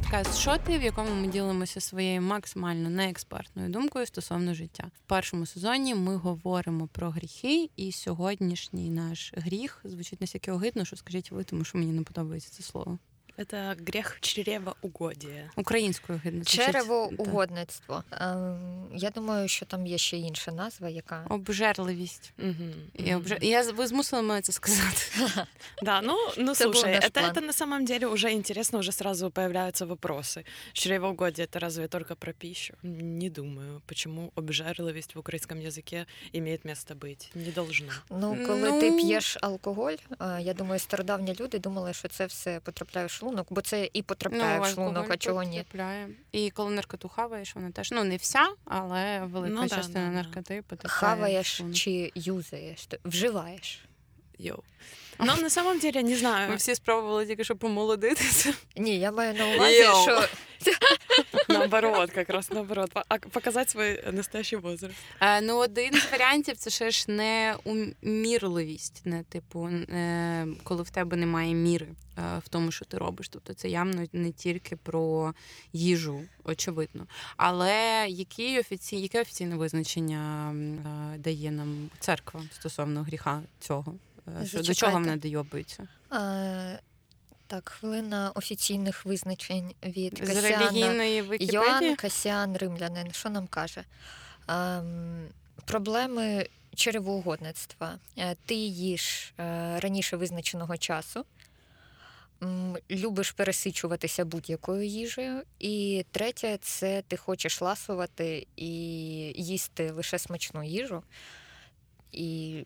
подкаст «Шоти», в якому ми ділимося своєю максимально неекспертною думкою стосовно життя. В першому сезоні ми говоримо про гріхи, і сьогоднішній наш гріх звучить настільки огидно, що скажіть ви, тому що мені не подобається це слово Это грех чревоугодія. Українською гидно. Черевоугодництво. Ем, Я думаю, що там є ще інша назва, яка Обжерливість. Мгм, Я, мгм. обж... я ви змусили мене це сказати. Да, ну, ну Это был слушай, наш это, план. это на самом деле уже интересно, уже сразу появляются вопросы. Чревоугодие это разве только про пищу? Не думаю. Почему обжерливость в украинском языке имеет место быть? Не должно. ну, коли ти Ну. п'єш алкоголь, е, я думаю, стародавні люди думали, що це все потрапляє в шлунок, бо це і потрапляє в шлунок, Ну, а чого ні. потрапляє. І коли наркоту хаваєш, вона теж ну не вся, але велика Ну, частина да, да. наркоти потрапляє. в Хаваєш шлунок. чи юзаєш, ти- вживаєш. Йоу. Но на самом деле, не знаю, Ми всі спробували тільки що помолодитися. Ні, я маю на увазі, Йоу. що наоборот, как раз наоборот. По- а Показать свой настоящий возраст. Е, ну, один з варіантів це ще ж не умірливість, не типу, е, коли в тебе немає міри е, в тому, що ти робиш. Тобто це явно не тільки про їжу, очевидно. Але які офіці... яке офіційне визначення е, дає нам церква стосовно гріха цього? Е, що- До чого Зачекайте. вона дойобується? е, так, хвилина офіційних визначень від З Вікіпедії? Йоанн Касіан Римлянин, що нам каже? Ем, проблеми черевоугодництва. Е, Ти їш е, раніше визначеного часу, любиш пересичуватися будь-якою їжею. І третє це ти хочеш ласувати і їсти лише смачну їжу. І,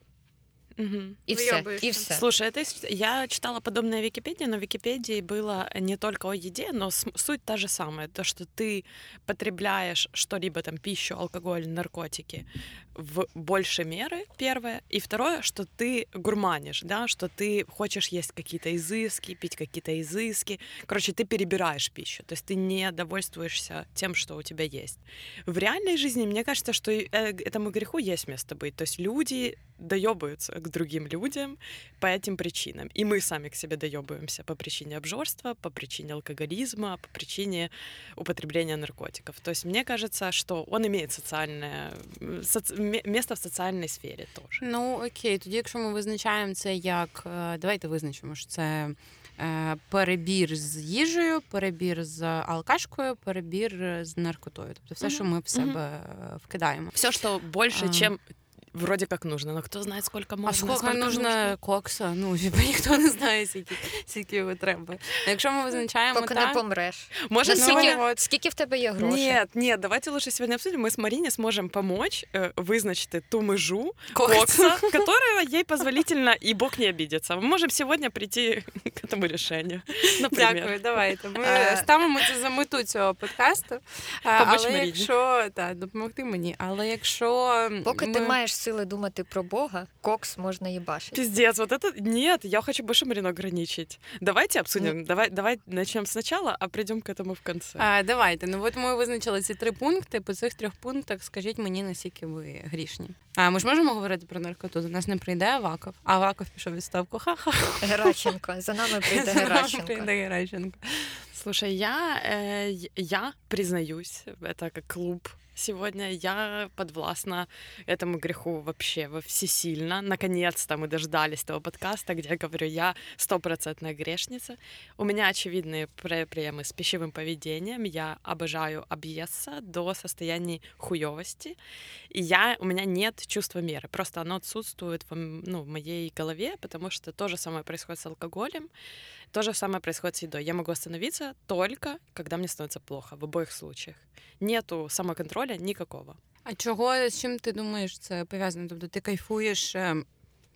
Мгм. і, все, Вийобуєшся. і все. Слушай, это есть- я читала подобное в Википедии, но в Википедии было не только о еде, но с- суть та же самая. То, что ты потребляешь что-либо там, пищу, алкоголь, наркотики в большей меры, первое. И второе, что ты гурманишь, да, что ты хочешь есть какие-то изыски, пить какие-то изыски. Короче, ты перебираешь пищу, то есть ты не довольствуешься тем, что у тебя есть. В реальной жизни, мне кажется, что и, э, этому греху есть место быть. То есть люди доебываются к другим людям по этим причинам. И мы сами к себе доебываемся по причине обжорства, по причине алкоголизма, по причине употребления наркотиков. То есть мне кажется, что он имеет социальное м, соци- ме- место в социальной сфере тоже. Ну окей, тоді, якщо ми визначаємо це як е, давайте визначимо, що це е, перебір з їжею, перебір з алкашкою, перебір з наркотою. Тобто все, Мгм, що ми в мгм. себе е, вкидаємо. Все, что больше, А. чем вроде как нужно. Но кто знает, сколько можно. А скільки нужно кокса? Ну хіба ніхто не знає, скільки, скільки його треба. А Якщо ми визначаємо Поки не так, помреш. Может, Ну, Наскільки, от. скільки в тебе є грошей? Нет, нет, давайте лучше сегодня обсудим. Мы с Марине сможем помочь э, вызначить ту межу Кокса. кокса, которая ей позволительно, и Бог не обидится. Мы можем сегодня прийти к этому решению. Например. Дякую, давайте. Ми Е. ставимо це за мету цього подкасту. А, Помочь Але Маріні. якщо так, допомогти мені. Але якщо Поки ти ми- маєш сили думати про Бога, кокс можна їбашити. Пиздец, вот это нет, я хочу больше Марину ограничить. Давайте обсудим. Ну. Давай, давай начнем сначала, а придем к этому в конце. А, давайте. Ну от ми визначили ці три пункти. По цих трьох пунктах скажіть мені, наскільки ви грішні. А ми ж можемо говорити про наркоту? До нас не прийде Аваков. А Аваков пішов у відставку. Ха-ха. Геращенко. За нами прийде За нами Геращенко. Прийде Геращенко. Слушай, я, э, й- я признаюсь, это как клуб сегодня, я подвластна этому греху вообще во всесильно. Наконец-то мы дождались того подкаста, где я говорю, я стопроцентная грешница. У меня очевидные проблемы с пищевым поведением. Я обожаю объесться до состояния хуёвости. И я, у меня нет чувства меры. Просто оно отсутствует в, ну, в моей голове, потому что то же самое происходит с алкоголем. То же самое происходит с едой. Я могу остановиться только, когда мне становится плохо, в обоих случаях. Нету самоконтроля никакого. А чого з чим ти думаєш це пов'язано? Тобто ти кайфуєш е,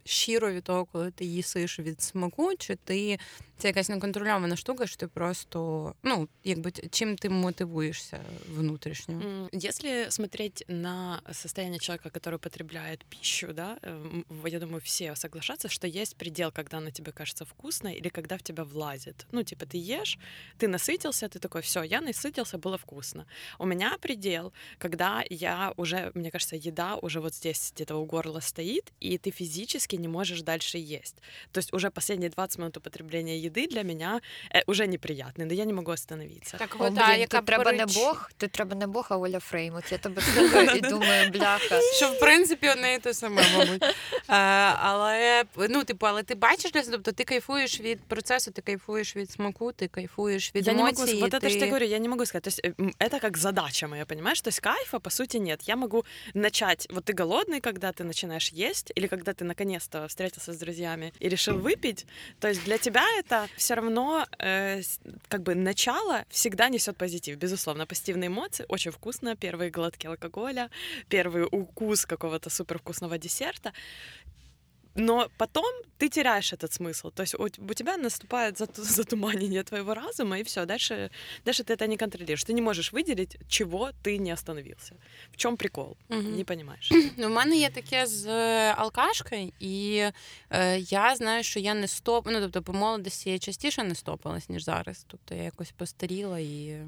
щиро від того, коли ти їсиш від смаку, чи ти це якась неконтрольована штука, що ти просто ну якби чим ти мотивуєшся внутрішньо? М, Если смотреть на состояние человека, который потребляет пищу, да, эм, в- я думаю, все соглашатся, что есть предел, когда она тебе кажется вкусной или когда в тебя влазит. Ну, типа, ты ешь, ты насытился, ты такой, все, я насытился, было вкусно. У меня предел, когда я уже, мне кажется, еда уже вот здесь где-то у горла стоит, и ты физически физически не можешь дальше есть. То есть уже последние 20 минут употребления еды для меня э, уже неприятны, но я не могу остановиться. Так, О, от, а блін, яка тут треба не поруч- Бог, тут треба не Бог, а Оля Фрейм. От я тебе слухаю і думаю, бляха. Що в принципі одне і те саме, мабуть. Е, але ну, типу, але ти бачиш для себе, тобто ти кайфуєш від процесу, ти кайфуєш від смаку, ти кайфуєш від я не емоцій. могу, вот это ти... что я говорю, я не могу сказать. То есть э, м, это как задача моя, понимаешь? То есть кайфа, по сути, нет. Я могу начать, вот ты голодный, когда ты начинаешь есть, или когда ты наконец-то встретился с друзьями и решил выпить. То есть для тебя это все равно э, как бы начало всегда несет позитив. Безусловно, позитивные эмоции, очень вкусно, первые глотки алкоголя, первый укус какого-то супервкусного десерта. Но потом ты теряешь этот смысл. То есть у, у тебя наступает зату- затуманение твоего разума, и все. Дальше, дальше ты это не контролируешь. Ты не можешь выделить, чего ты не остановился. В чем прикол? Мгм. Не понимаешь. Ну, в мене є таке з е, алкашкою, і е, я знаю, що я не стоп. Ну, тобто, по молодості я частіше не стопилась, ніж зараз. Тобто я якось постаріла і.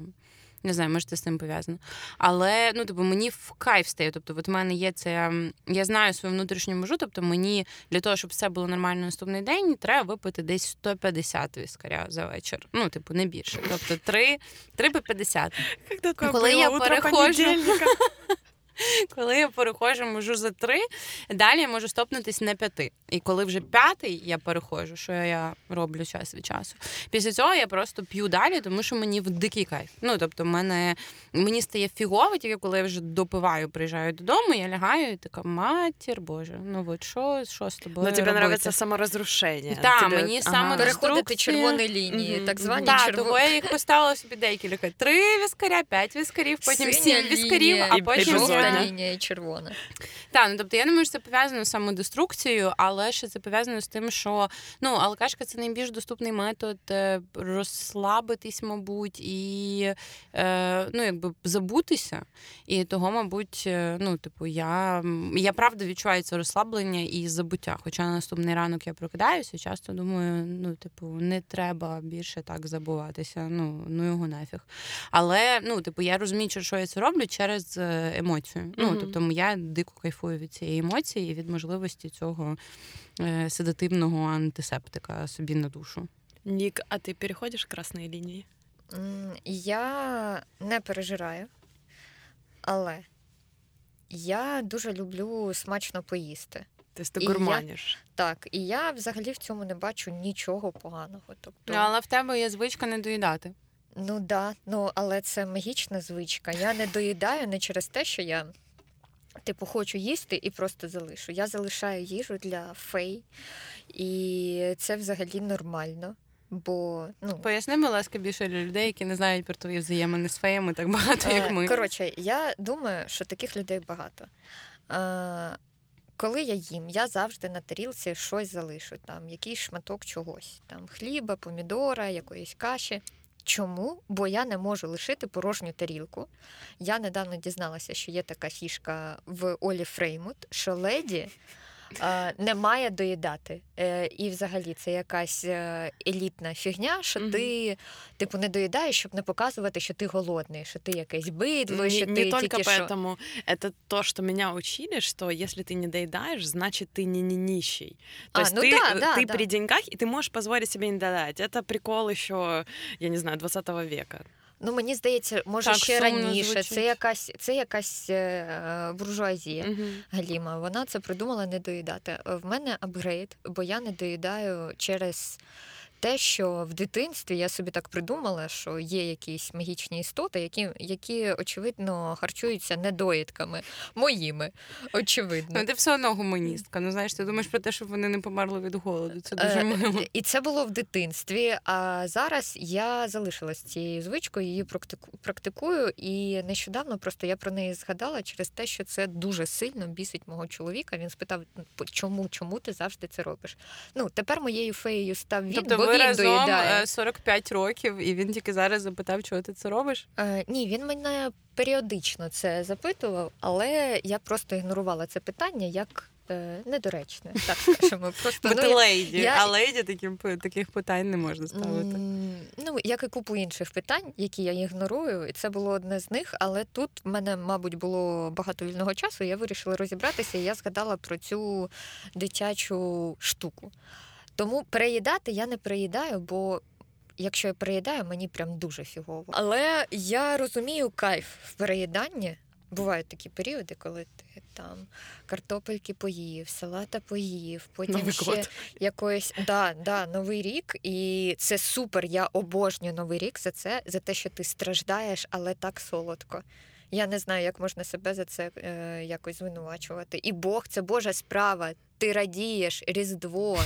Не знаю, може, це з цим пов'язано. Але ну, тобто, мені в кайф стає. Тобто, от в мене є це. Я знаю свою внутрішню межу. Тобто, мені для того, щоб все було нормально наступний день, треба випити десь 150 віскаря за вечір. Ну, типу, не більше. Тобто, 3, 3 по 50. Коли я утро перехожу. Коли я переходжу, можу за три, далі я можу стопнутись на п'яти. І коли вже п'ятий я переходжу, що я роблю час від часу. Після цього я просто п'ю далі, тому що мені в дикий кайф. Ну тобто, мене мені стає фігово, тільки коли я вже допиваю, приїжджаю додому, я лягаю і така матір Боже, ну от що, що з тобою? Но тебе робити? нравится саморазрушение. Да, Тебе- мені Ага. саме Переходити червоні лінії, Мгм. так звані Так, червоні. того я їх поставила собі декілька. Три віскаря, п'ять віскарів, потім Синя сім віскарів, а і- і потім безодня. лінія і червона. Так, ну тобто я не можу, що це пов'язано з самодеструкцією, але ще це пов'язано з тим, що ну алкашка це найбільш доступний метод е, розслабитись, мабуть, і е, ну, якби забутися. І того, мабуть, е, ну, типу, я, я правда відчуваю це розслаблення і забуття. Хоча на наступний ранок я прокидаюся, часто думаю, ну, типу, не треба більше так забуватися. Ну, ну його нафіг. Але ну, типу, я розумію, що я це роблю через е, емоцію. Ну, Мгм. тобто, я дико кайфую від цієї емоції і від можливості цього е, седативного антисептика собі на душу. Ник, а ты переходишь красные линии? М, Я не пережираю, але я дуже люблю смачно поїсти. То есть ты И я- гурманишь. Так, і я взагалі в цьому не бачу нічого поганого. Тобто, Ну, але в тебе є звичка не доїдати. ну да, ну але це магічна звичка. Я не доїдаю не через те, що я. Типу, хочу їсти і просто залишу. Я залишаю їжу для фей, і це взагалі нормально. Бо ну Поясни, будь ласка, більше для людей, які не знають про твої взаємини з феями так багато, як Е, ми. Коротше, я думаю, що таких людей багато. Е, Коли я їм, я завжди на тарілці щось залишу, там якийсь шматок чогось, там хліба, помідора, якоїсь каші. Чому? Бо я не можу лишити порожню тарілку. Я недавно дізналася, що є така фішка в Олі Фреймут, що леді не має доїдати. Е, і взагалі це якась е, елітна фігня, що Мгм. ти, типу, не доїдаєш, щоб не показувати, що ти голодний, що ти якесь бидло, Не, що не ти только тільки що. поэтому. Это то, что меня учили, что если ты не доедаешь, значит ты не, не нищий. То А, есть ну ты, да, э, да, ты да. при деньгах, и ты можешь позволить себе не доедать. Это прикол еще, я не знаю, 20 века. Ну мені здається, може Так, ще раніше. звучить. Це якась, це якась е, буржуазія. Мгм. Галіма, вона це придумала не доїдати. Е, В мене апгрейд, бо я не доїдаю через те, що в дитинстві я собі так придумала, що є якісь магічні істоти, які, які очевидно харчуються недоїдками моїми. Очевидно. Ну, ти все одно гуманістка. Ну знаєш, ти думаєш про те, щоб вони не померли від голоду. Це дуже Е, мило. І це було в дитинстві. А зараз я залишилась цією звичкою, її практику- практикую. І нещодавно просто я про неї згадала через те, що це дуже сильно бісить мого чоловіка. Він спитав, чому, чому ти завжди це робиш? Ну тепер моєю феєю став він, Тобто ви разом доїдає. е, 45 років, і він тільки зараз запитав, чого ти це робиш? Е, ні, він мене періодично це запитував, але я просто ігнорувала це питання як е, недоречне, так скажемо. Просто ну, лейді, я- а лейді таким, таких питань не можна ставити. Ну, як і купу інших питань, які я ігнорую, і це було одне з них. Але тут в мене, мабуть, було багато вільного часу. Я вирішила розібратися, і я згадала про цю дитячу штуку. Тому переїдати я не переїдаю, бо якщо я переїдаю, мені прям дуже фігово. Але я розумію кайф в переїданні. Бувають такі періоди, коли ти там картопельки поїв, салата поїв, потім Новий ще год. якоїсь да, да, новий рік, і це супер. Я обожнюю новий рік за це, за те, що ти страждаєш, але так солодко. Я не знаю, як можна себе за це е, якось звинувачувати. І Бог це Божа справа. Ти радієш, Різдво.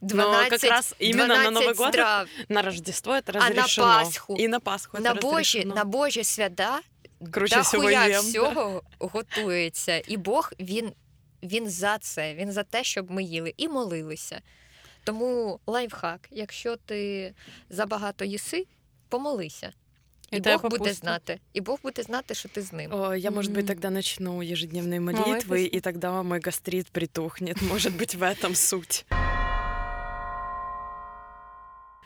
12, Ну, как раз именно на 12 Новый год страв. На Рождество это А на разрешено. Пасху? И на Пасху это на Божі, разрешено. на Божі свята Круче всього дохуя їм, да. всього готується. І Бог він, він за це, він за те, щоб ми їли і молилися. Тому лайфхак, якщо ти забагато їси, помолися. І, І тебе Бог буде попустить. знати. І Бог буде знати, що ти з ним. О, я, может быть, Мгм. тогда начну ежедневные молитвы, Молитвы. и тогда мой гастрит притухнет. Может быть, в этом суть.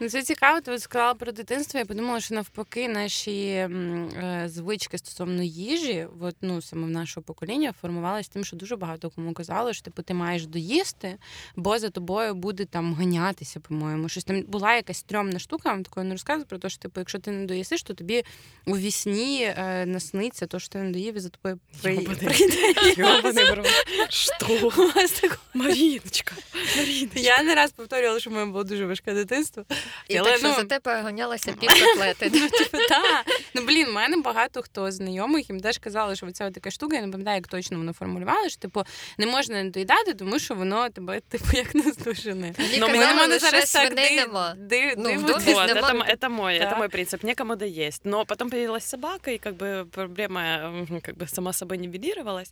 Ну, це цікаво, ти от сказала про дитинство. Я подумала, що навпаки наші м, е, звички стосовно їжі, от, ну, саме в нашого покоління, формувалися тим, що дуже багато кому казали, що типу, ти маєш доїсти, бо за тобою буде там ганятися, по-моєму. Щось там була якась стрьомна штука, я вам такої не розказую про те, що типу, якщо ти не доїсиш, то тобі у вісні е, насниться то, що ти не доїв, і за тобою при- Ёбаный. прийде. Ёбаный в рот. Что? У вас такого Мариночка, Мариночка. Я не раз повторювала, що в мене було дуже важке дитинство. І Але, так що ну, за тебе гонялася пів котлети. Ну, типу, так. Ну, блін, в мене багато хто знайомих їм теж казали, що це така штука, я не пам'ятаю, як точно воно формулювали, що типу не можна не доїдати, тому що воно тебе, типу, як наздожене. Мені Ну, Мені казали, мене лише зараз так свиней ди- нема. ди- Ну, в дивиться. домі Вот, нема- это, м- это мой, Да. это мой принцип. Некому доесть. Но потом появилась собака, и как бы проблема м, как бы сама собой нивелировалась.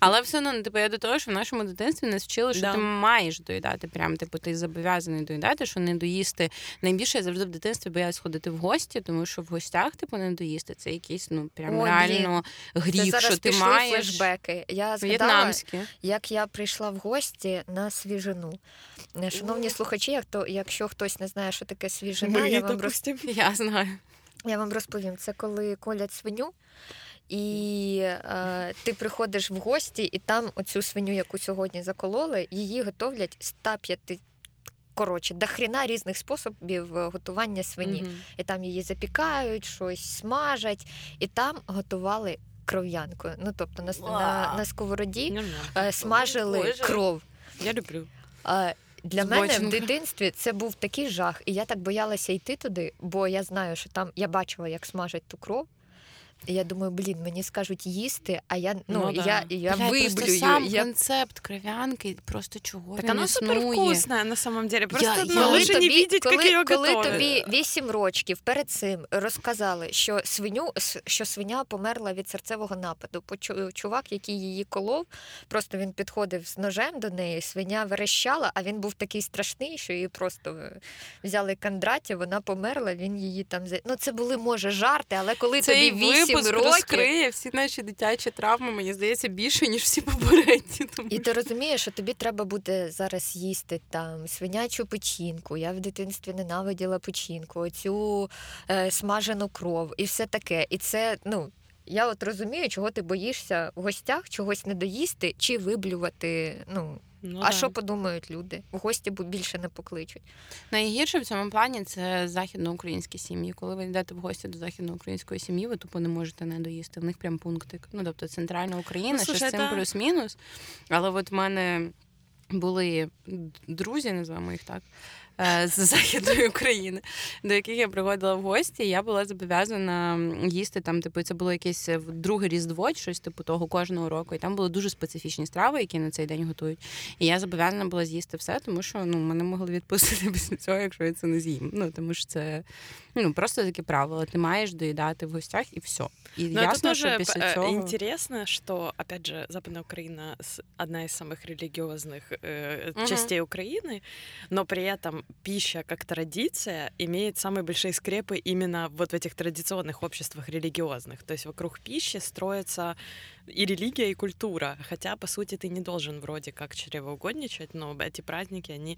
Але все одно, ну, типу, я до того, що в нашому дитинстві нас вчили, що Да. ти маєш доїдати. Прям, типу, ти зобов'язаний доїдати, що не доїсти. Найбільше я завжди в дитинстві боялась ходити в гості, тому що в гостях, типу, не доїсти. Це якийсь, ну, прям Ой, реально Це гріх, зараз що ти пішли маєш. флешбеки. Я згадала, В'єтнамські. як я прийшла в гості на свіжину. Е, Шановні слухачі, як то, якщо хтось не знає, що таке свіжина, я вам, роз, Я знаю. я вам розповім. Це коли колять свиню, і е, ти приходиш в гості, і там оцю свиню, яку сьогодні закололи, її готовлять з 105 Коротше, до хріна різних способів е, готування свині. Мгм. І там її запікають, щось смажать, і там готували кров'янкою. Ну тобто на, на, на сковороді е, смажили Боже. кров. Я люблю. А для мене в дитинстві це був такий жах, і я так боялася йти туди, бо я знаю, що там я бачила, як смажать ту кров. І я думаю, блін, мені скажуть їсти, а я ну, Ну, да. я, я Бля, просто виблюю. сам Я... концепт кров'янки, просто чого Так він она існує. супер вкусная на самом деле. Просто Я- ну, я- лучше не видеть, коли, ее коли тобі 8 років перед цим розказали, що свиню що свиня померла від серцевого нападу. Чувак, який її колов, просто він підходив з ножем до неї, свиня верещала, а він був такий страшний, що її просто е, взяли кандраті, вона померла, він її там Ну, це були може жарти, але коли Цей тобі 8 випуск років. розкриє всі наші дитячі травми, мені здається, більше, ніж всі попередні. Тому І ти розумієш, що тобі треба буде зараз їсти там свинячу печінку. Я в дитинстві ненавиділа печінку, оцю е, смажену кров і все таке. І це, ну. Я от розумію, чого ти боїшся в гостях чогось не доїсти чи виблювати. Ну Ну а так. що подумають люди? В гості більше не покличуть. Найгірше в цьому плані це західноукраїнські сім'ї. Коли ви йдете в гості до західноукраїнської сім'ї, ви тупо не можете не доїсти. В них прям пунктик. Ну тобто центральна Україна, Ну, що з цим плюс-мінус. Але от в мене були друзі, називаємо їх так. е, З західної України, до яких я приходила в гості, і я була зобов'язана їсти там, типу, це було якесь е, друге різдво, чи щось типу того кожного року. І там були дуже специфічні страви, які на цей день готують. І я зобов'язана була з'їсти все, тому що ну мене могли відпустити після цього, якщо я це не з'їм. Ну тому що це ну просто таке правило. Ти маєш доїдати в гостях і все. І Но это ясно, тоже що після э, цього интересно, что, опять же, Западная Украина с- одна из самых религиозных э, Мгм. частей Украины, но при этом пища как традиция имеет самые большие скрепы именно вот в этих традиционных обществах религиозных. То есть вокруг пищи строится и религия, и культура. Хотя, по сути, ты не должен вроде как чревоугодничать, но эти праздники, они...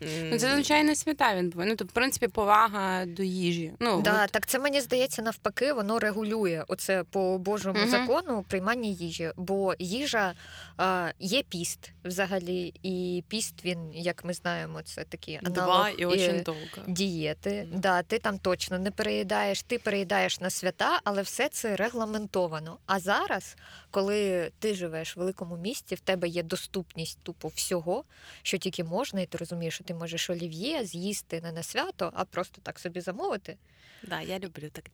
Ну, це звичайно свята він повинен. Ну, тобто, в принципі, повага до їжі. Ну, Да, от, так це мені здається навпаки, воно регулює оце по Божому Мгм. закону приймання їжі. Бо їжа а, є піст взагалі, і піст він, як ми знаємо, це такий аналог Два и е, очень долго. дієти. Мгм. Да, ти там точно не переїдаєш, ти переїдаєш на свята, але все це регламентовано. А зараз, коли ти живеш в великому місті, в тебе є доступність тупо всього, що тільки можна, і ти розумієш, що ти можеш олів'є з'їсти не на свято, а просто так собі замовити. Да, я люблю так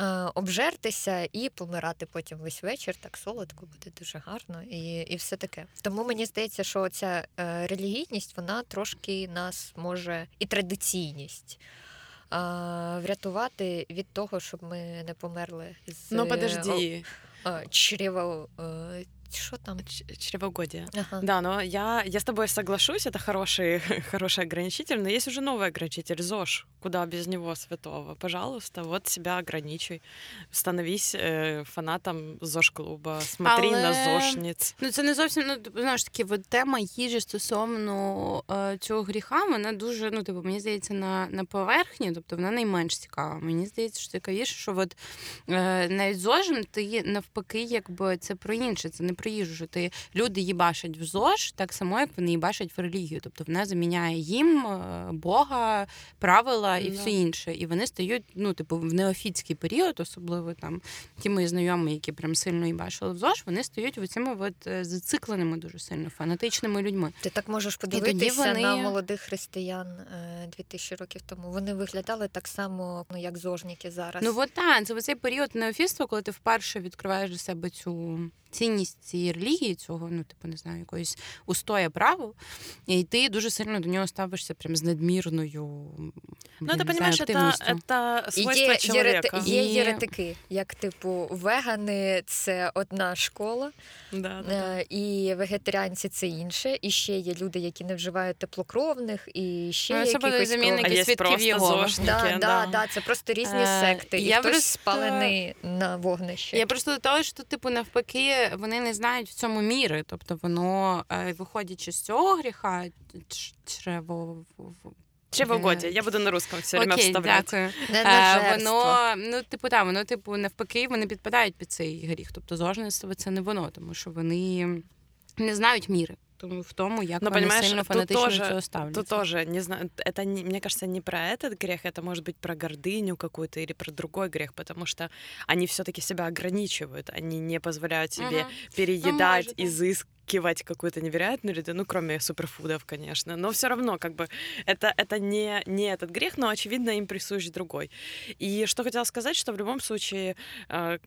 е, Обжертися і помирати потім весь вечір, так солодко буде дуже гарно і, і все таке. Тому мені здається, що ця е, релігійність вона трошки нас може і традиційність е, врятувати від того, щоб ми не померли з Ну, е, подожди. Е, чрево. е, Що там? Ч- Чревоугодие. Ага. Да, но я, я с тобой соглашусь, это хороший, хороший ограничитель, но есть уже новый ограничитель ЗОЖ. Куда без него святого? Пожалуйста, вот себя ограничивай. Становись э, фанатом ЗОЖ-клуба, смотри на Але- ЗОЖниц. Ну, це не зовсім ну типу, знаєш таки, от тема їжі стосовно е, цього гріха, вона дуже, ну типу, мені здається, на, на поверхні, тобто вона найменш цікава. Мені здається, що цікавіше, що от е, навіть зожем ти навпаки, якби це про інше, це не про їжу. Що ти люди їбашать в ЗОЖ, так само, як вони їбашать в релігію. Тобто вона заміняє їм е, Бога, правила і Да. все інше. І вони стають, ну, типу, в неофітський період, особливо там ті мої знайомі, які прям сильно їбашили в ЗОЖ, вони стають оцими от е, зацикленими дуже сильно, фанатичними людьми. Ти так можеш подивитися вони- на молодих християн е, 2000 років тому. Вони виглядали так само, ну як зожніки зараз. Ну от так, це цей період неофітства, коли ти вперше відкриваєш для себе цю цінність цієї релігії, цього, ну, типу, не знаю, якоїсь устоя правил, і ти дуже сильно до нього ставишся прям з надмірною. Ну, блін, ты не знаю, понимаешь, это, активністю. это І свойство є, человека. єрети- є І- єретики, як типу вегани це одна школа, Да, да, да. е, і вегетаріанці це інше. І ще є люди, які не вживають теплокровних, і ще Ну, це будуть якихось замінники А є свідків просто Єгови. ЗОЖники, Да, да, да. да, це просто різні Е, секти. І я хтось просто- спалений на вогнище. Я просто до того, що типу навпаки вони не знають в цьому міри. Тобто воно е, виходячи з цього гріха, чрево Чревоугодие. Я буду на русском все время. Не Е, воно ну, типу, так, воно, типу, навпаки, вони підпадають під цей гріх. Тобто зожництво це не воно, тому що вони не знають міри. В тому, як Ну, вони сильно тут фанатично тоже-. Тут тоже, не знаю, это, не, мне кажется, не про этот грех, это может быть про гордыню какую-то или про другой грех, потому что они все-таки себя ограничивают, они не позволяют себе Мгм. переедать, может, да. Изыскивать какую-то невероятную еду, ну, кроме суперфудов, конечно. Но все равно, как бы, это, это не, не этот грех, но, очевидно, им присущ другой. И что хотела сказать, что в любом случае э,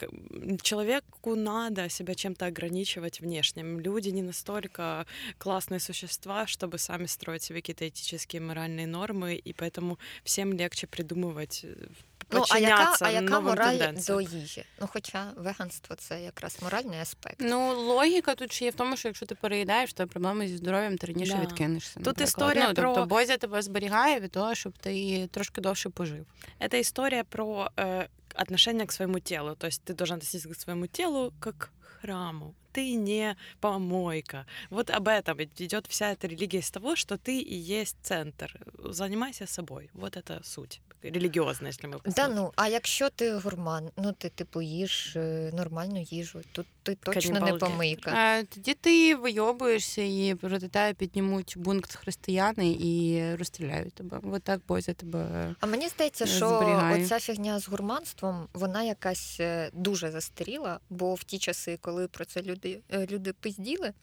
человеку надо себя чем-то ограничивать внешним. Люди не настолько классные существа, чтобы сами строить себе какие-то этические, моральные нормы, и поэтому всем легче придумывать, э, Ну, а яка, подчиняться а яка новым мораль тенденциям. до їжі? Ну, хоча веганство це якраз моральний аспект. Ну, логіка тут ще є в тому, що якщо ти переїдаєш, то проблеми зі здоров'ям ти раніше Да. відкинешся. Тут наприклад. історія ну, про- Тобто Бозя тебе зберігає від того, щоб ти трошки довше пожив. Это история про э, отношение к своему телу. То есть ты должен относиться к своему телу как к храму. Ты не помойка. Вот об этом идет вся эта религия из того, что ты и есть центр. Занимайся собой. Вот это суть религиозная, если мы Да, посмотрим. ну, а якщо ти гурман, ну ти типу їш е, нормальну їжу, тут ти точно не помийка. Е, Тоді ти вийобуєшся і проти тебе піднімуть бункт християни і розстріляють тебе. От так Бозя тебе. А мені здається, е, що зберігає. оця фігня з гурманством, вона якась е, дуже застаріла, бо в ті часи, коли про це люди, е, люди пизділи,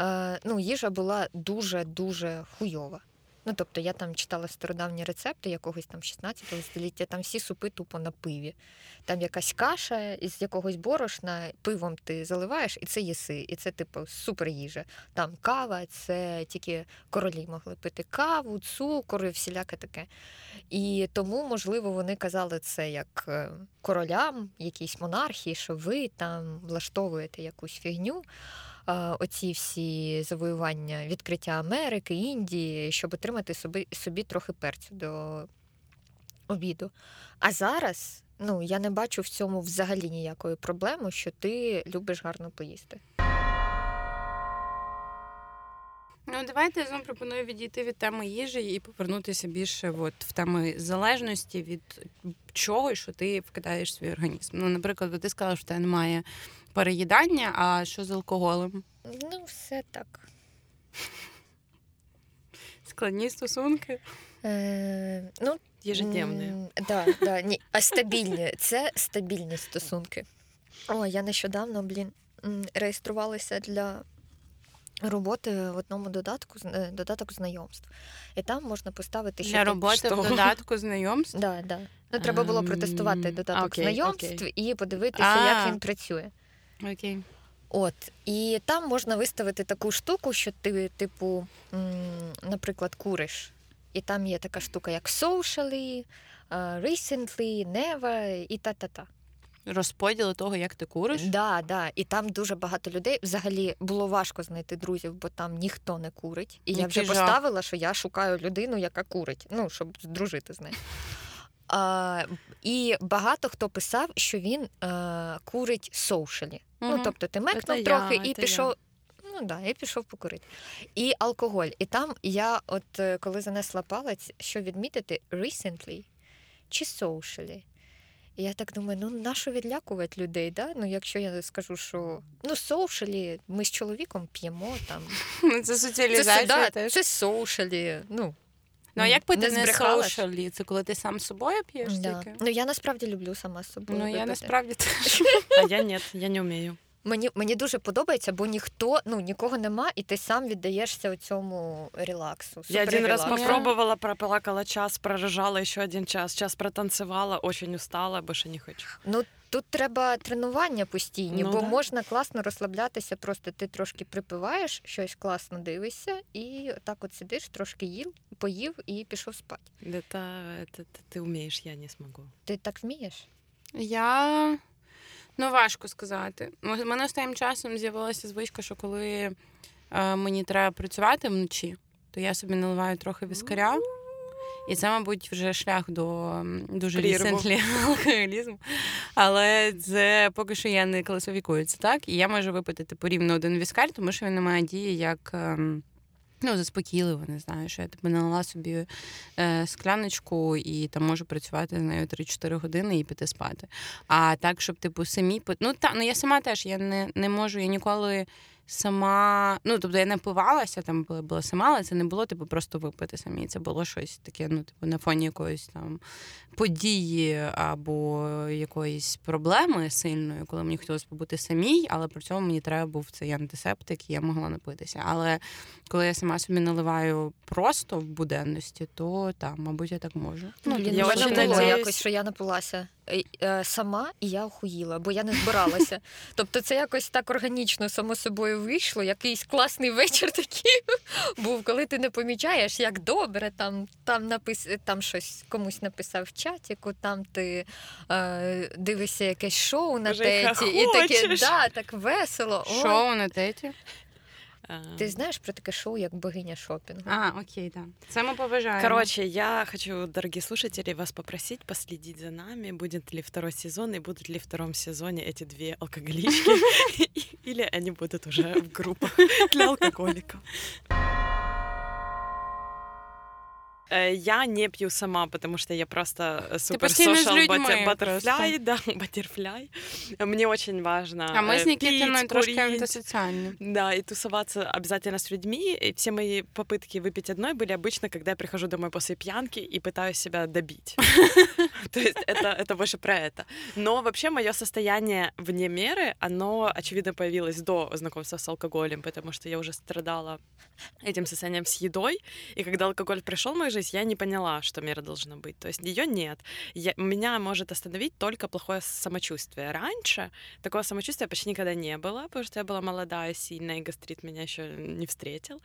е, ну, їжа була дуже-дуже хуйова. Ну, тобто я там читала стародавні рецепти якогось там 16 століття, там всі супи тупо на пиві. Там якась каша із якогось борошна, пивом ти заливаєш, і це їси. І це, типу, супер їжа. Там кава, це тільки королі могли пити каву, цукор і всіляке таке. І тому, можливо, вони казали це як е, королям, якійсь монархії, що ви там влаштовуєте якусь фігню. Оці всі завоювання відкриття Америки, Індії, щоб отримати собі, собі трохи перцю до обіду. А зараз ну, я не бачу в цьому взагалі ніякої проблеми, що ти любиш гарно поїсти. Ну, давайте я знову пропоную відійти від теми їжі і повернутися більше от, в теми залежності від чого, що ти вкидаєш в свій організм. Ну, наприклад, ти сказала, що в тебе немає переїдання, а що з алкоголем? Ну, все так. Складні стосунки. Е, ну, Ежедневные. м, Да, да, ні, а стабільні. Це стабільні стосунки. О, я нещодавно, блін, м, реєструвалася для роботи в одному додатку, з- е, додаток знайомств. І там можна поставити ще Для так- роботи в додатку знайомств. Да, да. Ну, треба було Ем, протестувати додаток окей, знайомств окей. і подивитися, як він працює. Окей. От, і там можна виставити таку штуку, що ти, типу, наприклад, куриш. І там є така штука, як socially, recently, never і та-та-та. Розподіл того, як ти куриш. Да, да. І там дуже багато людей. Взагалі було важко знайти друзів, бо там ніхто не курить. І я вже жах. поставила, що я шукаю людину, яка курить, ну, щоб дружити з нею. А, і багато хто писав, що він е, курить Ну, тобто ти мекнув трохи я, і пішов. Ну да, і пішов покурити. І алкоголь. І там я, от е, коли занесла палець, що відмітити recently чи socially. І я так думаю, ну нащо відлякувати людей? Да? Ну, якщо я скажу, що ну socially, ми з чоловіком п'ємо там. Це Це, да, це socially, ну. Ну, а як пити не, збрехала соушалі? Це коли ти сам з собою п'єш Да. тільки? Ну я насправді люблю сама з собою. Ну, я випити. насправді теж. А я ні, я не умею. Мені, мені дуже подобається, бо ніхто, ну нікого нема, і ти сам віддаєшся цьому релаксу. Я один раз суперрелаксу. попробовала, проплакала час, прорыжала еще один час, час протанцевала, очень устала, больше не хочу. Ну тут треба тренування постійні, Ну, бо да. можна класно розслаблятися. Просто ти трошки припиваєш, щось класно дивишся, і так от сидиш, трошки їв, поїв і пішов спати. Это, это, это ты умеешь, я не смогу. Ти так вмієш? Я ну важко сказати. У мене останнім часом з'явилася звичка, що коли е, мені треба працювати вночі, то я собі наливаю трохи віскаря. І це, мабуть, вже шлях до дуже рісентлі алкоголізму. Але це поки що я не класифікую це так. І я можу випити типу рівно один віскар, тому що він не має дії як. ем, Ну, заспокійливо, не знаю, що я типу налила собі е, скляночку і там можу працювати з нею 3-4 години і піти спати. А так, щоб типу самі Ну та ну я сама теж я не, не можу, я ніколи сама. Ну, тобто я напивалася там, коли була сама, але це не було типу просто випити самі. Це було щось таке, ну, типу, на фоні якоїсь там події або якоїсь проблеми сильної, коли мені хотілося побути самій, але при цьому мені треба був цей антисептик, і я могла напитися. Але коли я сама собі наливаю просто в буденності, то так, мабуть, я так можу. Ну, я було надіюсь- якось, що я напилася сама, і я охуїла, бо я не збиралася. Тобто це якось так органічно само собою вийшло. Якийсь класний вечір такий був, коли ти не помічаєш, як добре там, там напис... там щось комусь написав в чатіку, там ти е, дивишся якесь шоу на Вже теті, і таке, да, так весело. Ой. Шоу на теті. Ти знаєш про таке шоу, як богиня шопінгу? А, окей, да. Це ми поважаємо. Короче, я хочу, дорогие слушатели, вас попросить последить за нами, будет ли второй сезон и будут ли в втором сезоне эти две алкоголічки, или они будут уже в группах для алкоголиков. Э, Я не пью сама, потому что я просто э, супер постійно з social людьми баттерфляй, да, баттерфляй. Мне очень важно А ми э, з Нікітіною пить, трошки курить. антисоціальні. Да, и тусоваться обязательно с людьми. И все мои попытки выпить одной были обычно, когда я прихожу домой после пьянки и пытаюсь себя добить. То есть это, это больше про это. Но вообще мое состояние вне меры, оно, очевидно, появилось до знакомства с алкоголем, потому что я уже страдала этим состоянием с едой. И когда алкоголь пришел в мою жизнь, я не поняла, что мера должна быть. То есть ее нет. Я, меня может остановить только плохое самочувствие. Раньше такого самочувствия почти никогда не было, потому что я была молодая, сильная, и гастрит меня еще не встретил.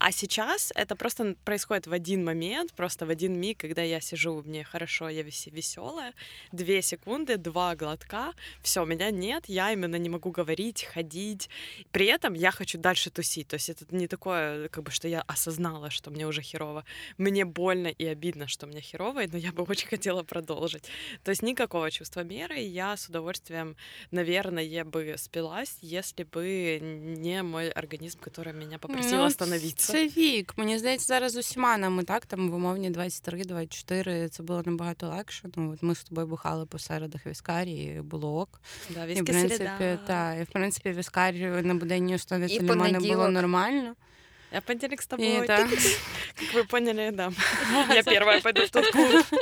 А сейчас это просто происходит в один момент, просто в один миг, когда я сижу, мне хорошо, я веселая, две секунды, два глотка, все, меня нет, я именно не могу говорить, ходить. При этом я хочу дальше тусить. То есть это не такое, как бы, что я осознала, что мне уже херово. Мне больно и обидно, что мне херово, но я бы очень хотела продолжить. То есть никакого чувства меры, я с удовольствием, наверное, бы спилась, если бы не мой организм, который меня попросил ну, остановиться. Це вік. Мені здається, зараз з усіма нами так, там в умовні 23-24 це було набагато легше. Ну, от Ми з тобою бухали по середах віскарі, і було ок. Да, і, в принципі, та, і в принципі віскарі на буденній основі це для мене було нормально. Я понедельник с тобой. Да. Как ви поняли, да. Я перша пойду в тот клуб.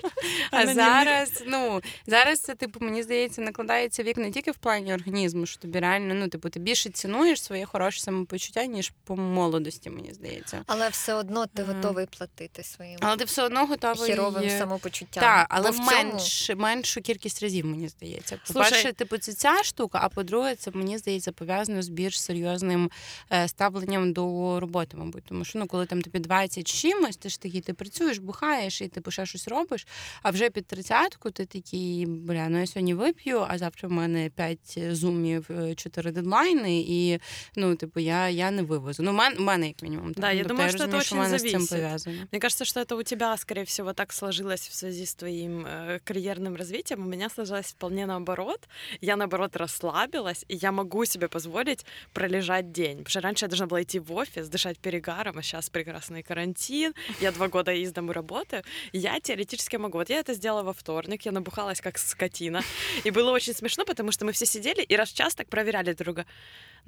А зараз, ну, зараз це, типу, мені здається, накладається вік не тільки в плані організму, що тобі реально, ну, типу, ти більше цінуєш своє хороше самопочуття, ніж по молодості, мені здається. Але все одно ти готовий платити своїм. Але ти все одно готовий хіровим самопочуттям. Так, але менш, меншу кількість разів, мені здається. По-перше, типу, це ця штука, а по-друге, це мені здається пов'язано з більш серйозним е, ставленням до роботи мабуть. Тому що ну, коли там тобі 20 чимось, ти ж такий, ти працюєш, бухаєш і типу ще щось робиш. А вже під тридцятку ти такий, бля, ну я сьогодні вип'ю, а завтра в мене 5 зумів, 4 дедлайни, і ну, типу, я я не вивозу. Ну, в мене, як мінімум. Да, я тобто, думаю, що это очень зависит. З цим пов'язано. Мне кажется, что это у тебя, скорее всего, так сложилось в связи с твоим э, карьерным развитием. У меня сложилось вполне наоборот. Я, наоборот, расслабилась, и я могу себе позволить пролежать день. Потому что раньше я должна была идти в офис, дышать перегаром, а сейчас прекрасный карантин, я два года из дому работаю, я теоретически могу. Вот я это сделала во вторник, я набухалась как скотина, и было очень смешно, потому что мы все сидели и раз в час так проверяли друга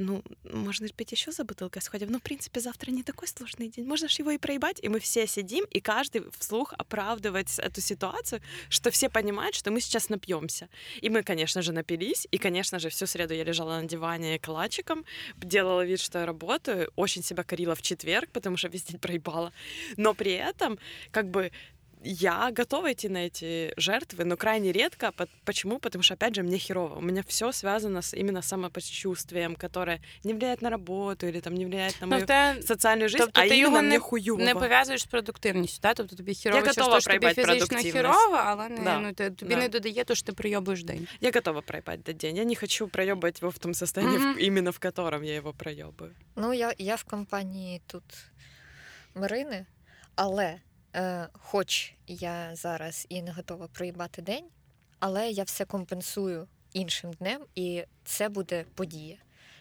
ну, можно пить еще за бутылкой сходим, но, в принципе, завтра не такой сложный день, можно же его и проебать, и мы все сидим, и каждый вслух оправдывает эту ситуацию, что все понимают, что мы сейчас напьемся. И мы, конечно же, напились, и, конечно же, всю среду я лежала на диване калачиком, делала вид, что я работаю, очень себя корила в четверг, потому что весь день проебала, но при этом, как бы, я готова идти на эти жертвы, но крайне редко. Почему? Потому что, опять же, мне херово. У меня все связано с именно самопочувствием, которое не влияет на работу или там не влияет на мою те... соціальну життя, тобто а ти його не хуйово. не пов'язуєш з продуктивністю, да? тобто тобі хірово через те, що тобі фізично хірово, але не, да. ну, ти, тобі да. не додає то, що ти пройобуєш день. Я готова проебать этот день. Я не хочу проебать его в том состоянии, mm-hmm. именно в котором я его проебаю. Ну, я, я в компанії тут Марини, але Е, Хоч я зараз і не готова проїбати день, але я все компенсую іншим днем, і це буде подія.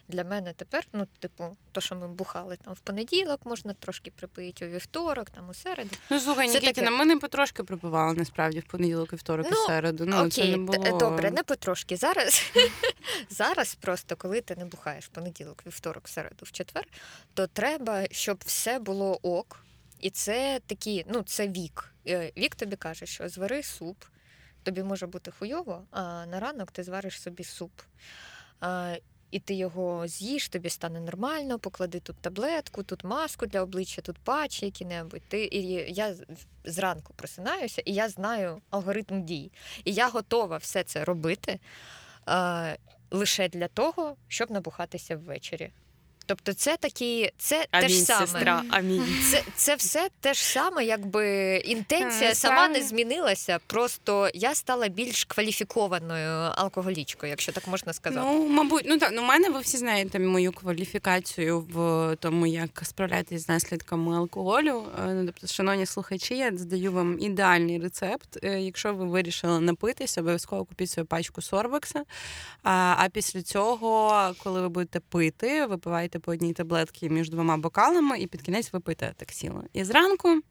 Для мене тепер, ну, типу, то, що ми бухали там в понеділок, можна трошки припити у вівторок, там у середу. Ну, слухай, Нікітіна, таке... ми не потрошки припивали насправді в понеділок, вівторок ну, і середу. Ну, окей, це не було... добре, не потрошки. Зараз зараз просто, коли ти не бухаєш в понеділок, вівторок, в середу, в четвер, то треба, щоб все було ок. І це такі, ну, це вік. Е, вік тобі каже, що звари суп, тобі може бути хуйово, а на ранок ти звариш собі суп. І ти його з'їш, тобі стане нормально, поклади тут таблетку, тут маску для обличчя, тут патч які-небудь. Ти, і Я зранку просинаюся, і я знаю алгоритм дій. І я готова все це робити а, лише для того, щоб набухатися ввечері. Тобто, це такі, це амінь, те ж саме. Сестра, амінь. Це це все те ж саме, якби інтенція сама не змінилася. Просто я стала більш кваліфікованою алкоголічкою, якщо так можна сказати. Ну, мабуть, ну так ну мене ви всі знаєте мою кваліфікацію в тому, як справлятися з наслідками алкоголю. Е, ну, тобто, шановні слухачі, я здаю вам ідеальний рецепт. Е, якщо ви вирішили напитися, обов'язково купіть свою пачку сорбекса. А, а після цього, коли ви будете пити, випивайте по одній таблетці між двома бокалами, і під кінець випити так сіло. І зранку.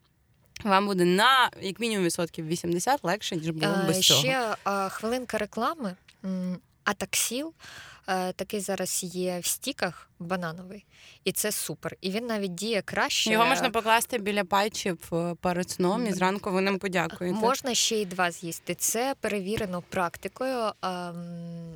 Вам буде на як мінімум відсотків 80 легше, ніж було без Ще цього. Ще хвилинка реклами. Атаксіл Е, такий зараз є в стіках банановий, і це супер. І він навіть діє краще. Його можна покласти біля пальчів е, перед сном, і зранку ви ним подякуєте. Можна ще й два з'їсти. Це перевірено практикою.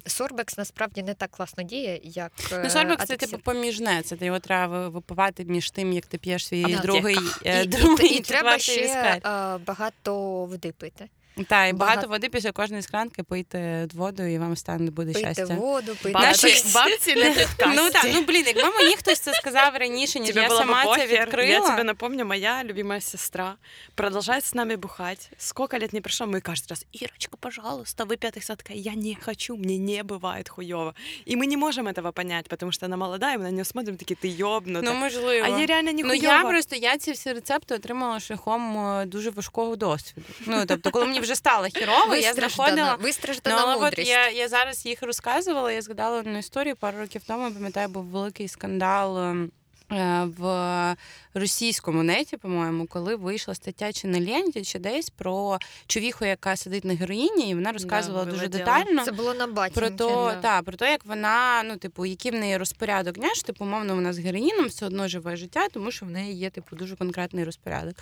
Сорбекс насправді не так класно діє, як ну, сорбекс це типу проміжне. Це його треба випивати між тим, як ти п'єш свій а, другий, і, другий і, і, і треба ще багато води пити. Та, і багато Багато- води після кожної склянки пийте воду, і вам стане буде Пийте щастя. воду, пийте. Наші- Бабці, бабці на підкасті. Ну так, ну блін, якби мені хтось це сказав раніше, ніж Тебе я было бы сама це похер. Я відкрила. тебе напомню, моя любимая сестра продолжает с нами бухать. Сколько лет не прошло, мы каждый раз, Ирочка, пожалуйста, выпей от такая, я не хочу, мне не бывает хуёво. И мы не можем этого понять, потому что она молодая, мы на нее смотрим, такие, ты ёбнута. Ну, можливо. а ей реально не Ну хуёво. я просто я ці всі рецепти отримала шляхом е, дуже важкого досвіду. Ну тобто, коли мені вже стало хірово, я знаходила. Ну, вистраждана але от мудрість. я, я зараз їх розказувала. Я згадала одну історію пару років тому. Пам'ятаю, був великий скандал. Е, В російському неті, по-моєму, коли вийшла стаття чи на ленті, чи десь про човіху, яка сидить на героїні, і вона розказувала дуже виводила. детально Це було на баті. про то, та, про те, як вона, ну, типу, який в неї розпорядок дня, що, типу, умовно, вона з героїном все одно живе життя, тому що в неї є, типу, дуже конкретний розпорядок.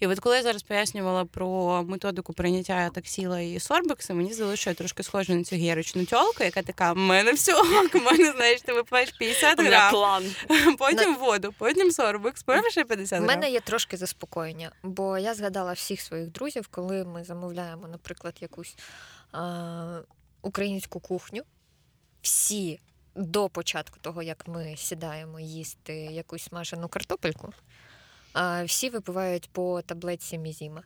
І от коли я зараз пояснювала про методику прийняття таксіла і сорбекса, мені здалося, що я трошки схожа на цю гірочну тьолку, яка така, в мене все в мене, знаєш, ти випиваєш 50 грам, план. потім воду, потім сорбекс, потім ще 50 У мене є трошки заспокоєння, бо я згадала всіх своїх друзів, коли ми замовляємо, наприклад, якусь е- українську кухню. Всі до початку того, як ми сідаємо їсти якусь смажену картопельку, е- всі випивають по таблетці мізіма.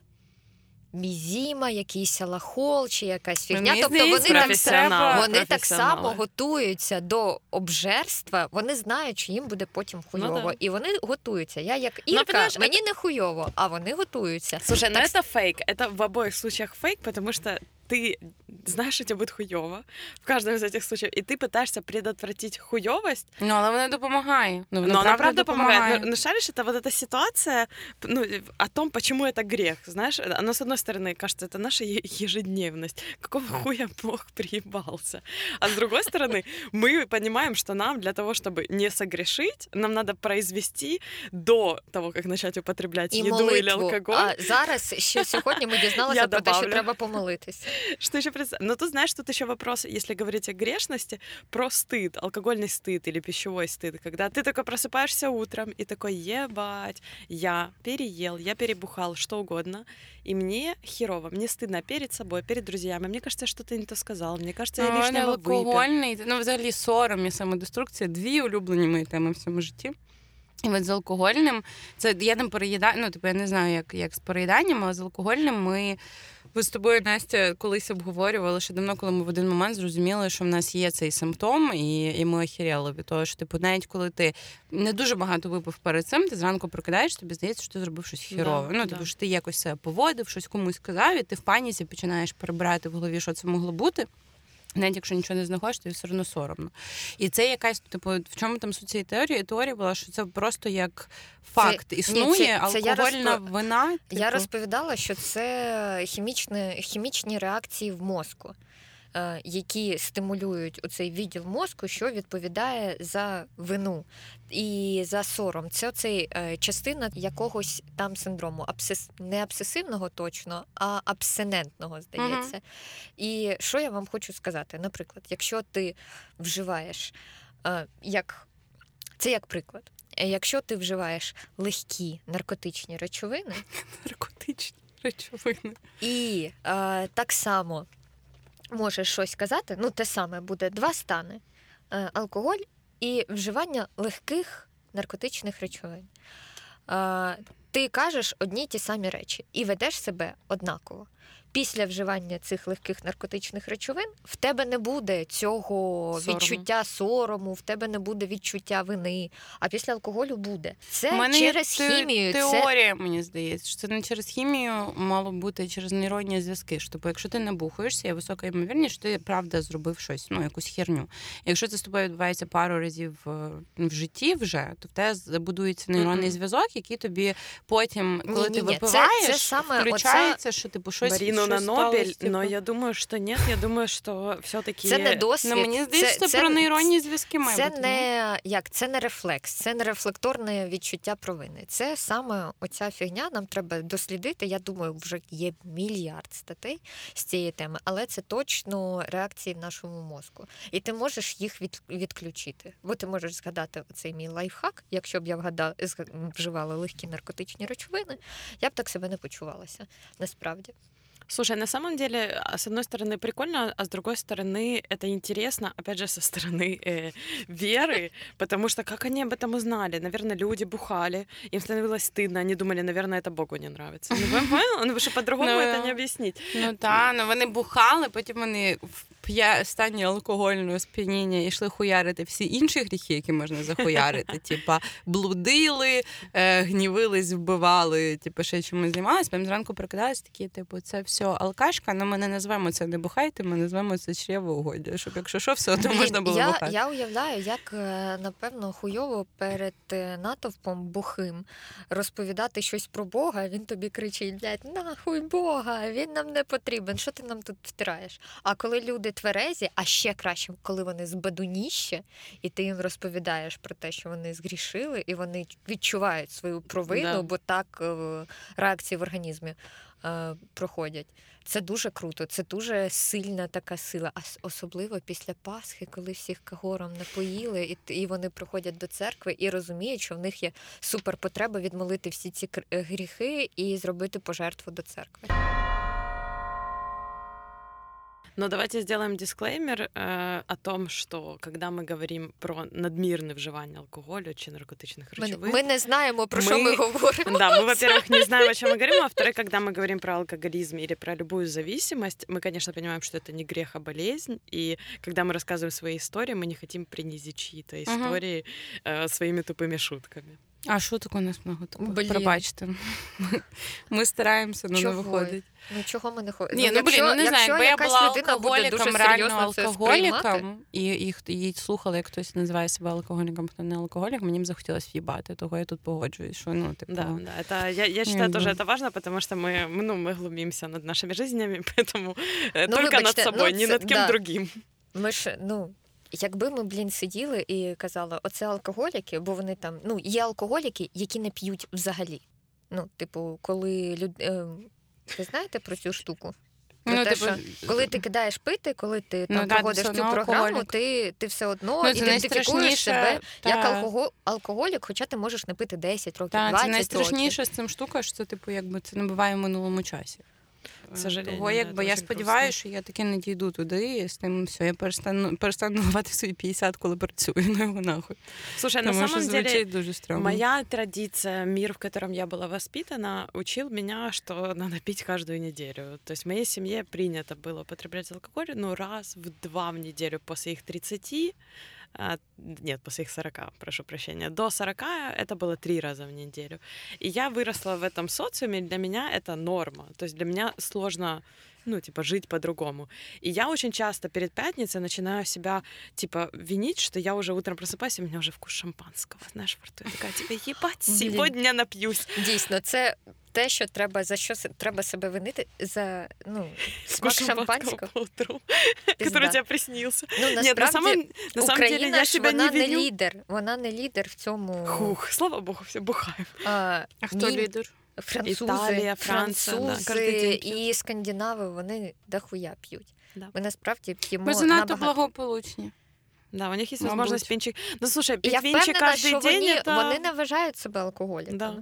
Мізіма, якийсь лахол чи якась фігня. Тобто вони так. Вони так само готуються до обжерства. Вони знають, що їм буде потім хуйово. Ну да. І вони готуються. Я як Ну, Ірка, ну, мені не хуйово, а вони готуються. Слушай, ну це фейк. Це в обох случаях фейк, потому что ты знаешь, что тебе будет хуёво в каждом из этих случаев, и ты пытаешься предотвратить хуёвость, Ну, але вона допомагає. Ну, но она правда помогает. Но, но шаришь, это вот эта ситуация ну, о том, почему это грех, знаешь, оно, с одной стороны, кажется, это наша е- ежедневность. Какого хуя Бог приебался? А с другой стороны, мы понимаем, что нам для того, чтобы не согрешить, нам надо произвести до того, как начать употреблять І еду молитву. или алкоголь. А зараз ще сьогодні ми дізналися Я про те, що добавлю. треба помолитися. Что еще представь? Но тут знаешь, тут еще вопрос, если говорить о грешности, про стыд, алкогольный стыд или пищевой стыд, когда ты только просыпаешься утром и такой, ебать, я переел, я перебухал, что угодно, и мне херово, мне стыдно перед собой, перед друзьями. Мне кажется, я что-то не то сказал, мне кажется, я Ну, мене лишнего выпил. алкогольний, ну взагалі сором і самодеструкція дві улюблені мої теми в цьому житті. І от з алкогольним, це я там переїдаю, ну типу я не знаю, як, як з переїданням, але з алкогольним ми. ви з тобою, Настя, колись обговорювали ще давно, коли ми в один момент зрозуміли, що в нас є цей симптом, і, і ми охеряли від того, що типу, навіть коли ти не дуже багато випив перед цим, ти зранку прокидаєш, тобі здається, що ти зробив щось Да, хірове. ну, да. типу, що ти якось себе поводив, щось комусь сказав, і ти в паніці починаєш перебирати в голові, що це могло бути. Навіть якщо нічого не знаходиш, то все одно соромно. І це якась, типу, в чому там суть цієї теорії? Теорія була, що це просто як факт це, існує, це- це я алкогольна вина. Я типу, розповідала, що це хімічні, хімічні реакції в мозку, які стимулюють оцей відділ мозку, що відповідає за вину і за сором. Це оцей е, частина якогось там синдрому, абсес... не абсесивного точно, а абсинентного, здається. І що я вам хочу сказати? Наприклад, якщо ти вживаєш е, як це як приклад. Е, Якщо ти вживаєш легкі наркотичні речовини, наркотичні речовини. і е, так само можеш щось сказати, ну те саме буде два стани: е, алкоголь і вживання легких наркотичних речовин. Е, ти кажеш одні й ті самі речі і ведеш себе однаково. Після вживання цих легких наркотичних речовин в тебе не буде цього Сорому. відчуття сорому, в тебе не буде відчуття вини, а після алкоголю буде. Це мене через те- хімію. Це Теорія, мені здається, що це не через хімію мало бути через нейронні зв'язки. Що, типу, якщо ти не бухаєшся, є висока ймовірність, що ти правда зробив щось, ну якусь херню. Якщо це з тобою відбувається пару разів е, в житті вже, то в тебе забудується нейронний Мгм. зв'язок, який тобі потім, коли ти Ні-ні-ні, випиваєш, це саме включається, що типу щось Марину на Нобель, типу. я думаю, что нет, я думаю, что все-таки... це не досвід. Ну, мені здається, це, про нейронні зв'язки має Це бути. не як це не рефлекс, це не рефлекторне відчуття провини. Це саме оця фігня. Нам треба дослідити. Я думаю, вже є мільярд статей з цієї теми, але це точно реакції в нашому мозку. І ти можеш їх від, відключити. Бо ти можеш згадати оцей мій лайфхак. Якщо б я вгадала вживала легкі наркотичні речовини, я б так себе не почувалася. Насправді. Слушай, на самом деле, а, с одной стороны прикольно, а с другой стороны это интересно, опять же, со стороны э, веры, потому что как они об этом узнали? Наверное, люди бухали, им становилось стыдно, они думали, наверное, это Богу не нравится. Ну, понял? Ну, потому что по-другому Ну, это не объяснить. Ну так, ну вони бухали, потім вони в п'я- стані алкогольного сп'яніння йшли хуярити всі інші гріхи, які можна захуярити. Типа блудили, е, гнівились, вбивали, типу, ще чимось займалися. Потім зранку прокидались такі, типу, це все алкашка, але ми не назвемо це не бухайте, ми назвемо це чревоугодя, щоб якщо що, все Блін, можна було я, бухати. я уявляю, як е, напевно хуйово перед е, натовпом бухим розповідати щось про Бога. Він тобі кричить: блядь, нахуй Бога, він нам не потрібен. Що ти нам тут втираєш? А коли люди тверезі, а ще краще, коли вони збадуніще, і ти їм розповідаєш про те, що вони згрішили, і вони відчувають свою провину, Да. бо так е, реакції в організмі е, проходять. Це дуже круто, це дуже сильна така сила. А особливо після Пасхи, коли всіх кагором напоїли, і, і вони приходять до церкви і розуміють, що в них є суперпотреба відмолити всі ці гріхи і зробити пожертву до церкви. Но давайте сделаем дисклеймер э, о том, что когда мы говорим про надмірне вживання алкоголю чи наркотичних речовин, ми не знаємо про що Ми- ми говоримо. Да, мы, во-первых, не знаем, о чем мы говорим, а во-вторых, когда мы говорим про алкоголизм или про любую зависимость, мы, конечно, понимаем, что это не грех, а болезнь. И когда мы рассказываем свои истории, мы не хотим принизить чьи-то истории э, своими тупыми шутками. А шуток у нас много таких, Блін. пробачте. Ми стараємося, але не Чого? виходить. Ну чого ми не ходимо? Ні, ну блін, ну не знаю, якби я була алкоголіком, реально алкоголіком, і, і, хто- і слухала, як хтось називає себе алкоголіком, хто не алкоголік, мені б захотілося в'їбати, того я тут погоджуюсь, що ну, типу, Да, да, это я, я считаю Мгм. тоже это важно, потому что мы, мы, ну, мы глумимся над нашими жизнями, поэтому э, Ну, только над вибачте, собой, ну, не це- над кем да. другим. Ми ж, ну, якби ми, блін, сиділи і казали, оце алкоголіки, бо вони там, ну, є алкоголіки, які не п'ють взагалі. Ну, типу, коли люд... е, ви знаєте про цю штуку? Ну, те, типу, що коли ти кидаєш пити, коли ти Ну, там да, ти проходиш цю програму, алкоголік. ти, ти все одно ну, ідентифікуєш себе як та- алкого... алкоголік, хоча ти можеш не пити 10 років, Та, 20 це років. найстрашніше з цим штука, що це, типу, якби це не буває в минулому часі. К сожалению, Того, да, якби це я дуже сподіваюся, грустно. що я таки не дійду туди, і з тим все, я перестану перестану давати свої 50, коли працюю, ну його нахуй. Слушай, на Тому що самом деле, звучить дуже стрьомно. Моя традиция, мир, в котором я была воспитана, учил меня, что надо пить каждую неделю. То есть в моей семье принято было употреблять алкоголь, ну, раз в два в неделю после их 30, а, нет, после их 40, прошу прощения, до 40 это было три раза в неделю. И я выросла в этом социуме, и для меня это норма. То есть для меня сложно ну, типа, жить по-другому. И я очень часто перед пятницей начинаю себя, типа, винить, что я уже утром просыпаюсь, и у меня уже вкус шампанского, знаешь, во рту. Я такая, типа, ебать, Блин. сегодня напьюсь. Дійсно, це те, що треба за що се- треба себе винити за ну, смак шампанського. по утру, Пізда. тебе приснился. Ну, Нет, на насправді, самом, на самом деле Україна я ж вона не не лідер. Вона не лідер в цьому. Хух, слава богу, все бухаем. А, А хто ні, лідер? Французи, Італія, Франція, французи п'ють. і скандинави вони дохуя п'ють. Да. Ми насправді п'ємо Ми занадто набагато. благополучні. Да, у них есть Мабуть. возможность винчик. Ну, слушай, І пить я винчик впевнена, каждый що день вони, это... вони не вважають себе алкоголіками. Да.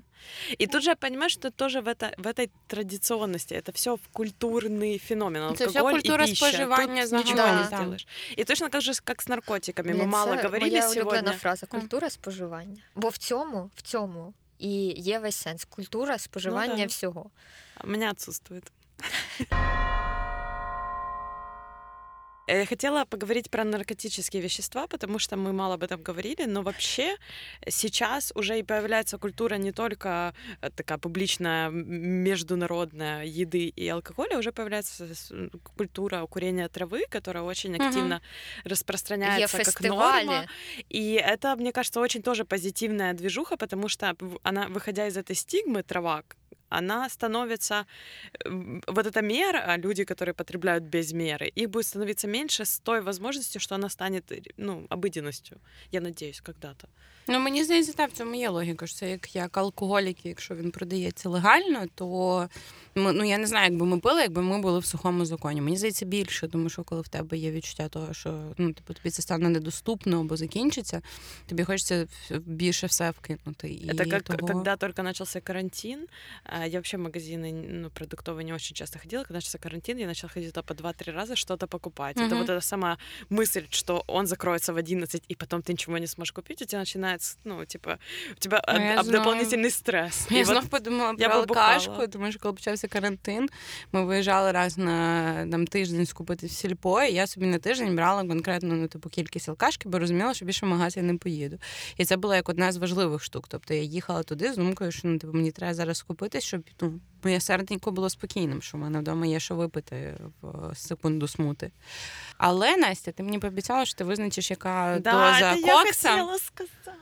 И тут же понимаешь, что тоже в, это, в этой традиционности это все культурный феномен. Это всё Алкоголь культура и пища. споживания Тут ничего загалом. не Да. сделаешь. И точно так же, как с наркотиками. Мы Блін, мало це говорили моя улюблена сегодня. фраза культура споживання. Бо в цьому, в цьому і є весь сенс. Культура споживання да. всього. А У меня отсутствует. Э, Я хотела поговорить про наркотические вещества, потому что мы мало об этом говорили, но вообще сейчас уже и появляется культура не только э, такая публичная, международная еды и алкоголя, уже появляется культура курения травы, которая очень активно Є распространяется как фестивалі. норма. И это, мне кажется, очень тоже позитивная движуха, потому что она, выходя из этой стигмы, трава, она становится, м, вот эта мера, люди, которые потребляют без меры, их будет становиться меньше с той возможностью, что она станет, э, ну, обыденностью. Я надеюсь, когда-то. Ну мені здається, так, в цьому є логіка. Що це як, як алкоголік, якщо він продається легально, то Ми, ну я не знаю, якби ми пили, якби ми були в сухому законі. Мені здається більше, тому що коли в тебе є відчуття того, що ну типу тобі це стане недоступно або закінчиться, тобі хочеться в- більше все вкинути. І Это как того... когда только начался карантин. а, Я вообще в магазины ну, продуктовые не очень часто ходила. Когда начался карантин, я начала ходить туда по 2-3 раза что-то покупать. Это Мгм. вот эта сама мысль, что он закроется в 11, и потом ты ничего не сможешь купить, у тебя начинается, ну, типа, у тебя Ну, об- я об- знаю. дополнительный стресс. Я И вот знов подумала я про би бухала. алкашку, тому що коли почався карантин, ми виїжджали раз на там, тиждень скупити в сільпо, і я собі на тиждень брала конкретно ну, типу, кількість алкашки, бо розуміла, що більше в магазин не поїду. І це була як одна з важливих штук. Тобто я їхала туди з думкою, що ну, типу, мені треба зараз скупитись, щоб ну, моє серденько було спокійним, що в мене вдома є що випити в секунду смути. Але Настя, ти мені пообіцяла, що ти визначиш, яка да, доза это я кокса. хотела сказать.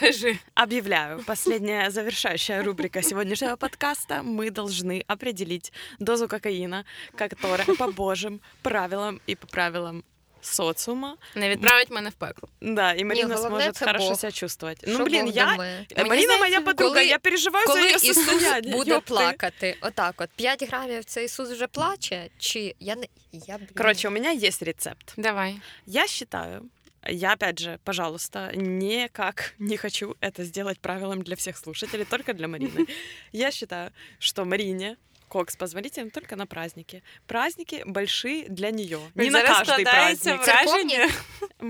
Кажи. Объявляю, последняя завершающая рубрика сегодняшнего подкаста. Мы должны определить дозу кокаина, которая по божьим правилам и по правилам социума. Не відправить мене в пекло. Да, и Марина головне сможет це хорошо Бог. себя чувствовать. Що ну, блин, Бог я... думає? Э, Мені Марина моя здається, подруга, коли- я переживаю за Коли ее Ісус состояние. буде ёпты. плакати, отак, от 5 грамів це Ісус вже плаче, чи я не я блін. Короче, у меня есть рецепт. Давай. Я считаю, я опять же, пожалуйста, никак не хочу это сделать правилом для всех слушателей, только для Марины. Я считаю, что Марине кокс позволителен только на праздники. Праздники большие для нее, не на Зараз каждый складається праздник. враження.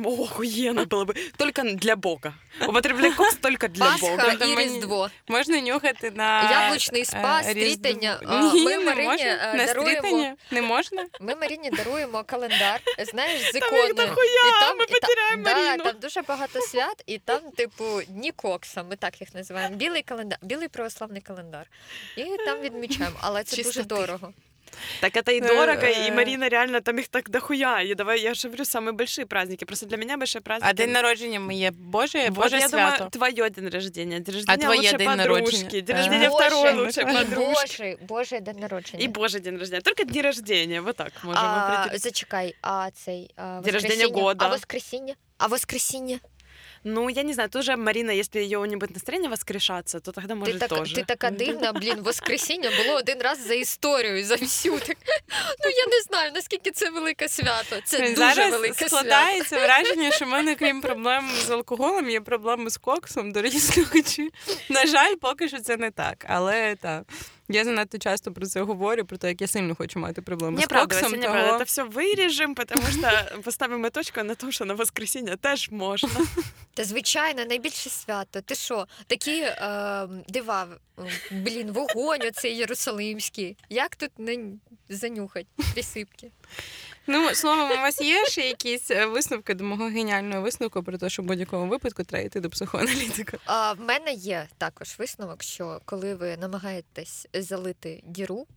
О, охуенно было бы. Только для Бога. Употребляй кокс только для Бога. Пасха Там і мені- Різдво. Можна нюхати на Яблучний спас, е, Різдво. стрітання. А, Ні, Ми не Марині можна. е, на даруємо. стрітання не можна. Ми Маріні даруємо календар, знаєш, з Там їх іконою. дохуя, ми і та- потеряємо да, Маріну. там дуже багато свят, і там, типу, дні кокса, ми так їх називаємо. Білий календар, білий православний календар. І там відмічаємо, але це дуже Чистоти. дорого. Так это и Э, дорого, и э. Марина реально там их так дохуя. И давай, я же говорю, самые большие праздники. Просто для меня большие праздники. А день народження моє Боже, Вот Боже я свято. думаю, твое день рождения, день рождения твоє лучшей день подружки, народження? день А. рождения Боже, второй і лучшей Боже. І подружки. Божий, Божий день народження. И Божий день рождения. Только дни рождения, вот так можем а, определить. зачекай, а цей а, День рождения воскресіння? года. А воскресіння? А воскресіння? Ну, я не знаю, тоже Марина, если ее не будет настроение воскрешаться, то тогда Ти, может так, тоже. ти така дивна, блін, воскресіння було один раз за історію, за всю. Так, ну я не знаю, наскільки це велике свято. Це дуже Зараз велике свято. складається враження, що в мене, крім проблем з алкоголем, є проблеми з коксом. Дорогі слухачі. На жаль, поки що це не так. Але так. Я занадто часто про це говорю, про те, як я сильно хочу мати проблеми Не з оправдывайся, коксом. не того- оправдывайся. Это все вырежем, потому что поставим и точку на том, что на воскресенье теж можно. Та звичайно, найбільше свято. Ти що? Такі е, дива, м, блін, вогонь оцей єрусалимський. Як тут не занюхать присипки? Ну, словом, у вас є ще якісь е, висновки до мого геніального висновку про те, що в будь-якому випадку треба йти до психоаналітика. А в мене є також висновок, що коли ви намагаєтесь залити діру,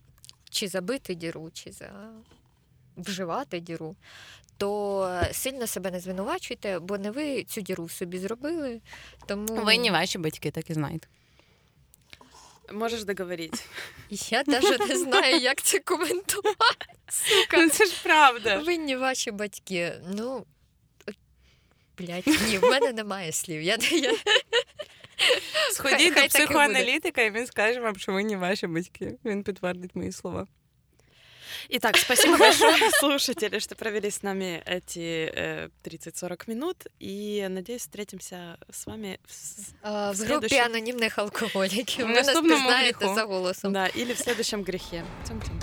чи забити діру, чи за... вживати діру, то сильно себе не звинувачуйте, бо не ви цю діру собі зробили. Тому Винні ваші батьки, так і знаєте. Можешь договорити. я навіть не знаю, як це коментувати. Сука. Ну це ж правда. Винні ваші батьки. Ну. блядь, ні, в мене немає слів. Я, я... Сходіть Хай- до хай і психоаналітика, і він скаже вам, що винні ваші батьки. Він підтвердить мої слова. Итак, спасибо большое, слушатели, что провели с нами эти э, 30-40 минут. И надеюсь, встретимся с вами в, с- А, в групі Следующий. анонімних алкоголіків. В Ви нас наступному пізнаєте гріху. за голосом. да, или в следующем грехе. Тем-тем.